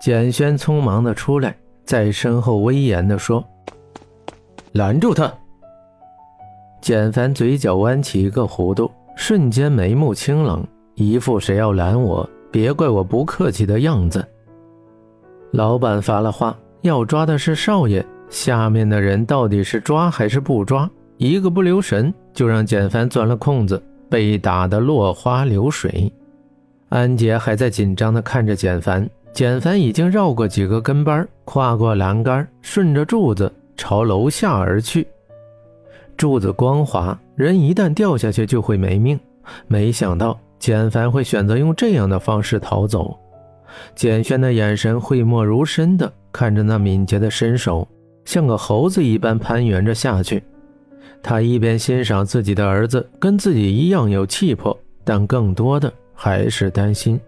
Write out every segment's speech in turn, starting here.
简轩匆忙的出来，在身后威严的说：“拦住他！”简凡嘴角弯起一个弧度，瞬间眉目清冷，一副谁要拦我，别怪我不客气的样子。老板发了话，要抓的是少爷，下面的人到底是抓还是不抓？一个不留神，就让简凡钻了空子，被打得落花流水。安杰还在紧张的看着简凡，简凡已经绕过几个跟班，跨过栏杆，顺着柱子朝楼下而去。柱子光滑，人一旦掉下去就会没命。没想到简凡会选择用这样的方式逃走。简轩的眼神讳莫如深地看着那敏捷的身手，像个猴子一般攀援着下去。他一边欣赏自己的儿子跟自己一样有气魄，但更多的。还是担心，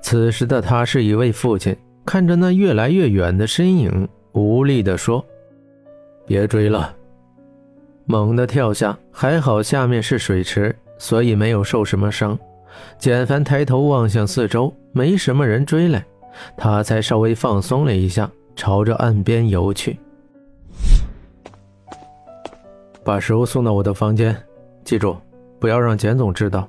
此时的他是一位父亲，看着那越来越远的身影，无力地说：“别追了。”猛地跳下，还好下面是水池，所以没有受什么伤。简凡抬头望向四周，没什么人追来，他才稍微放松了一下，朝着岸边游去。把食物送到我的房间，记住，不要让简总知道。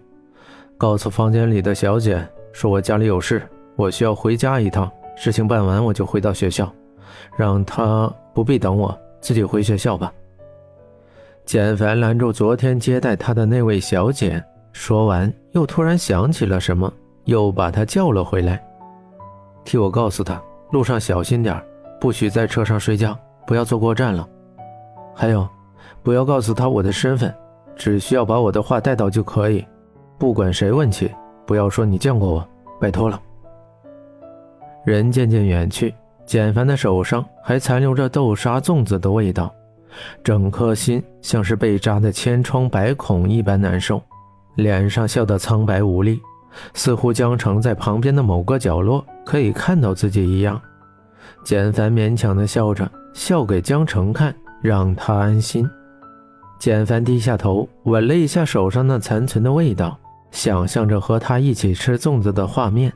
告诉房间里的小姐，说我家里有事，我需要回家一趟。事情办完我就回到学校，让她不必等我，自己回学校吧。简凡拦住昨天接待他的那位小姐，说完又突然想起了什么，又把她叫了回来，替我告诉她，路上小心点不许在车上睡觉，不要坐过站了。还有，不要告诉她我的身份，只需要把我的话带到就可以。不管谁问起，不要说你见过我，拜托了。人渐渐远去，简凡的手上还残留着豆沙粽子的味道，整颗心像是被扎的千疮百孔一般难受，脸上笑得苍白无力，似乎江城在旁边的某个角落可以看到自己一样。简凡勉强的笑着，笑给江城看，让他安心。简凡低下头，闻了一下手上那残存的味道。想象着和他一起吃粽子的画面，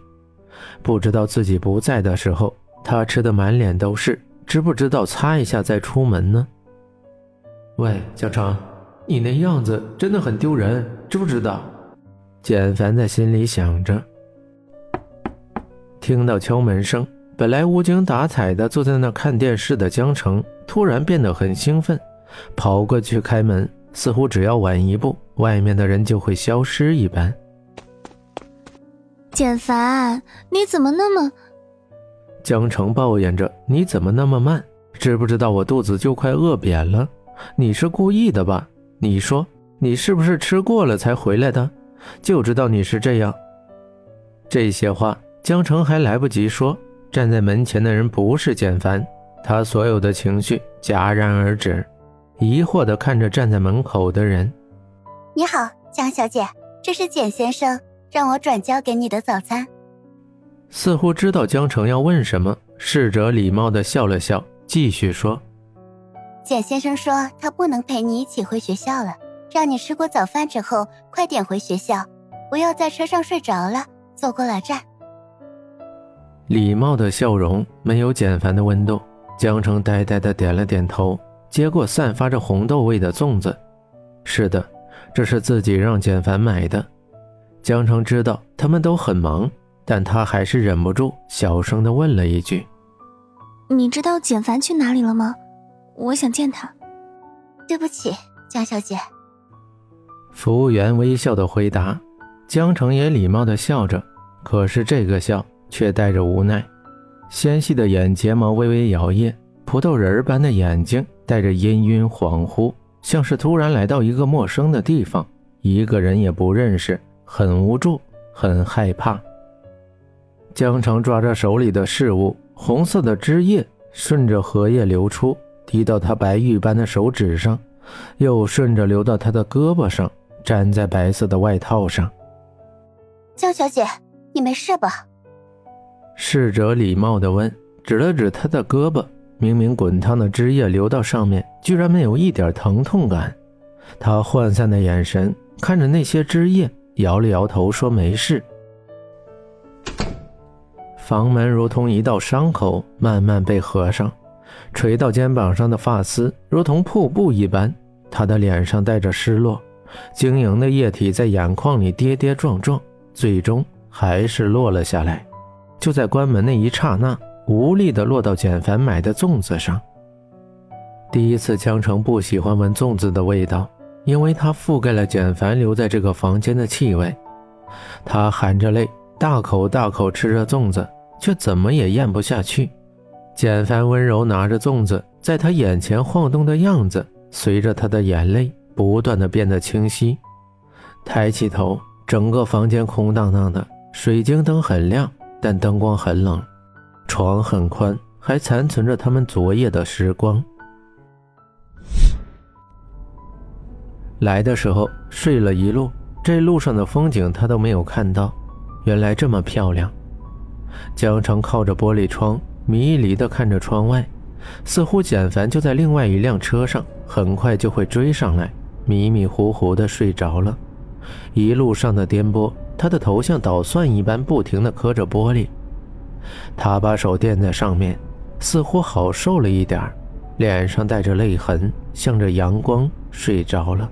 不知道自己不在的时候，他吃的满脸都是，知不知道擦一下再出门呢？喂，江城，你那样子真的很丢人，知不知道？简凡在心里想着。听到敲门声，本来无精打采的坐在那看电视的江城，突然变得很兴奋，跑过去开门。似乎只要晚一步，外面的人就会消失一般。简凡，你怎么那么……江城抱怨着：“你怎么那么慢？知不知道我肚子就快饿扁了？你是故意的吧？你说你是不是吃过了才回来的？就知道你是这样。”这些话，江城还来不及说，站在门前的人不是简凡，他所有的情绪戛然而止。疑惑地看着站在门口的人，你好，江小姐，这是简先生让我转交给你的早餐。似乎知道江城要问什么，侍者礼貌地笑了笑，继续说：“简先生说他不能陪你一起回学校了，让你吃过早饭之后快点回学校，不要在车上睡着了，坐过了站。”礼貌的笑容没有简凡的温度，江城呆呆地点了点头。接过散发着红豆味的粽子，是的，这是自己让简凡买的。江城知道他们都很忙，但他还是忍不住小声的问了一句：“你知道简凡去哪里了吗？我想见他。”对不起，江小姐。服务员微笑的回答，江城也礼貌的笑着，可是这个笑却带着无奈，纤细的眼睫毛微微摇曳，葡萄仁般的眼睛。带着氤氲恍惚，像是突然来到一个陌生的地方，一个人也不认识，很无助，很害怕。江城抓着手里的事物，红色的汁液顺着荷叶流出，滴到他白玉般的手指上，又顺着流到他的胳膊上，粘在白色的外套上。江小姐，你没事吧？侍者礼貌地问，指了指他的胳膊。明明滚烫的汁液流到上面，居然没有一点疼痛感。他涣散的眼神看着那些汁液，摇了摇头说：“没事。”房门如同一道伤口，慢慢被合上。垂到肩膀上的发丝如同瀑布一般，他的脸上带着失落，晶莹的液体在眼眶里跌跌撞撞，最终还是落了下来。就在关门那一刹那，无力地落到简凡买的粽子上。第一次，江城不喜欢闻粽子的味道，因为它覆盖了简凡留在这个房间的气味。他含着泪，大口大口吃着粽子，却怎么也咽不下去。简凡温柔拿着粽子，在他眼前晃动的样子，随着他的眼泪不断的变得清晰。抬起头，整个房间空荡荡的，水晶灯很亮，但灯光很冷。床很宽，还残存着他们昨夜的时光。来的时候睡了一路，这路上的风景他都没有看到，原来这么漂亮。江城靠着玻璃窗。迷离地看着窗外，似乎简凡就在另外一辆车上，很快就会追上来。迷迷糊糊的睡着了，一路上的颠簸，他的头像捣蒜一般，不停地磕着玻璃。他把手垫在上面，似乎好受了一点脸上带着泪痕，向着阳光睡着了。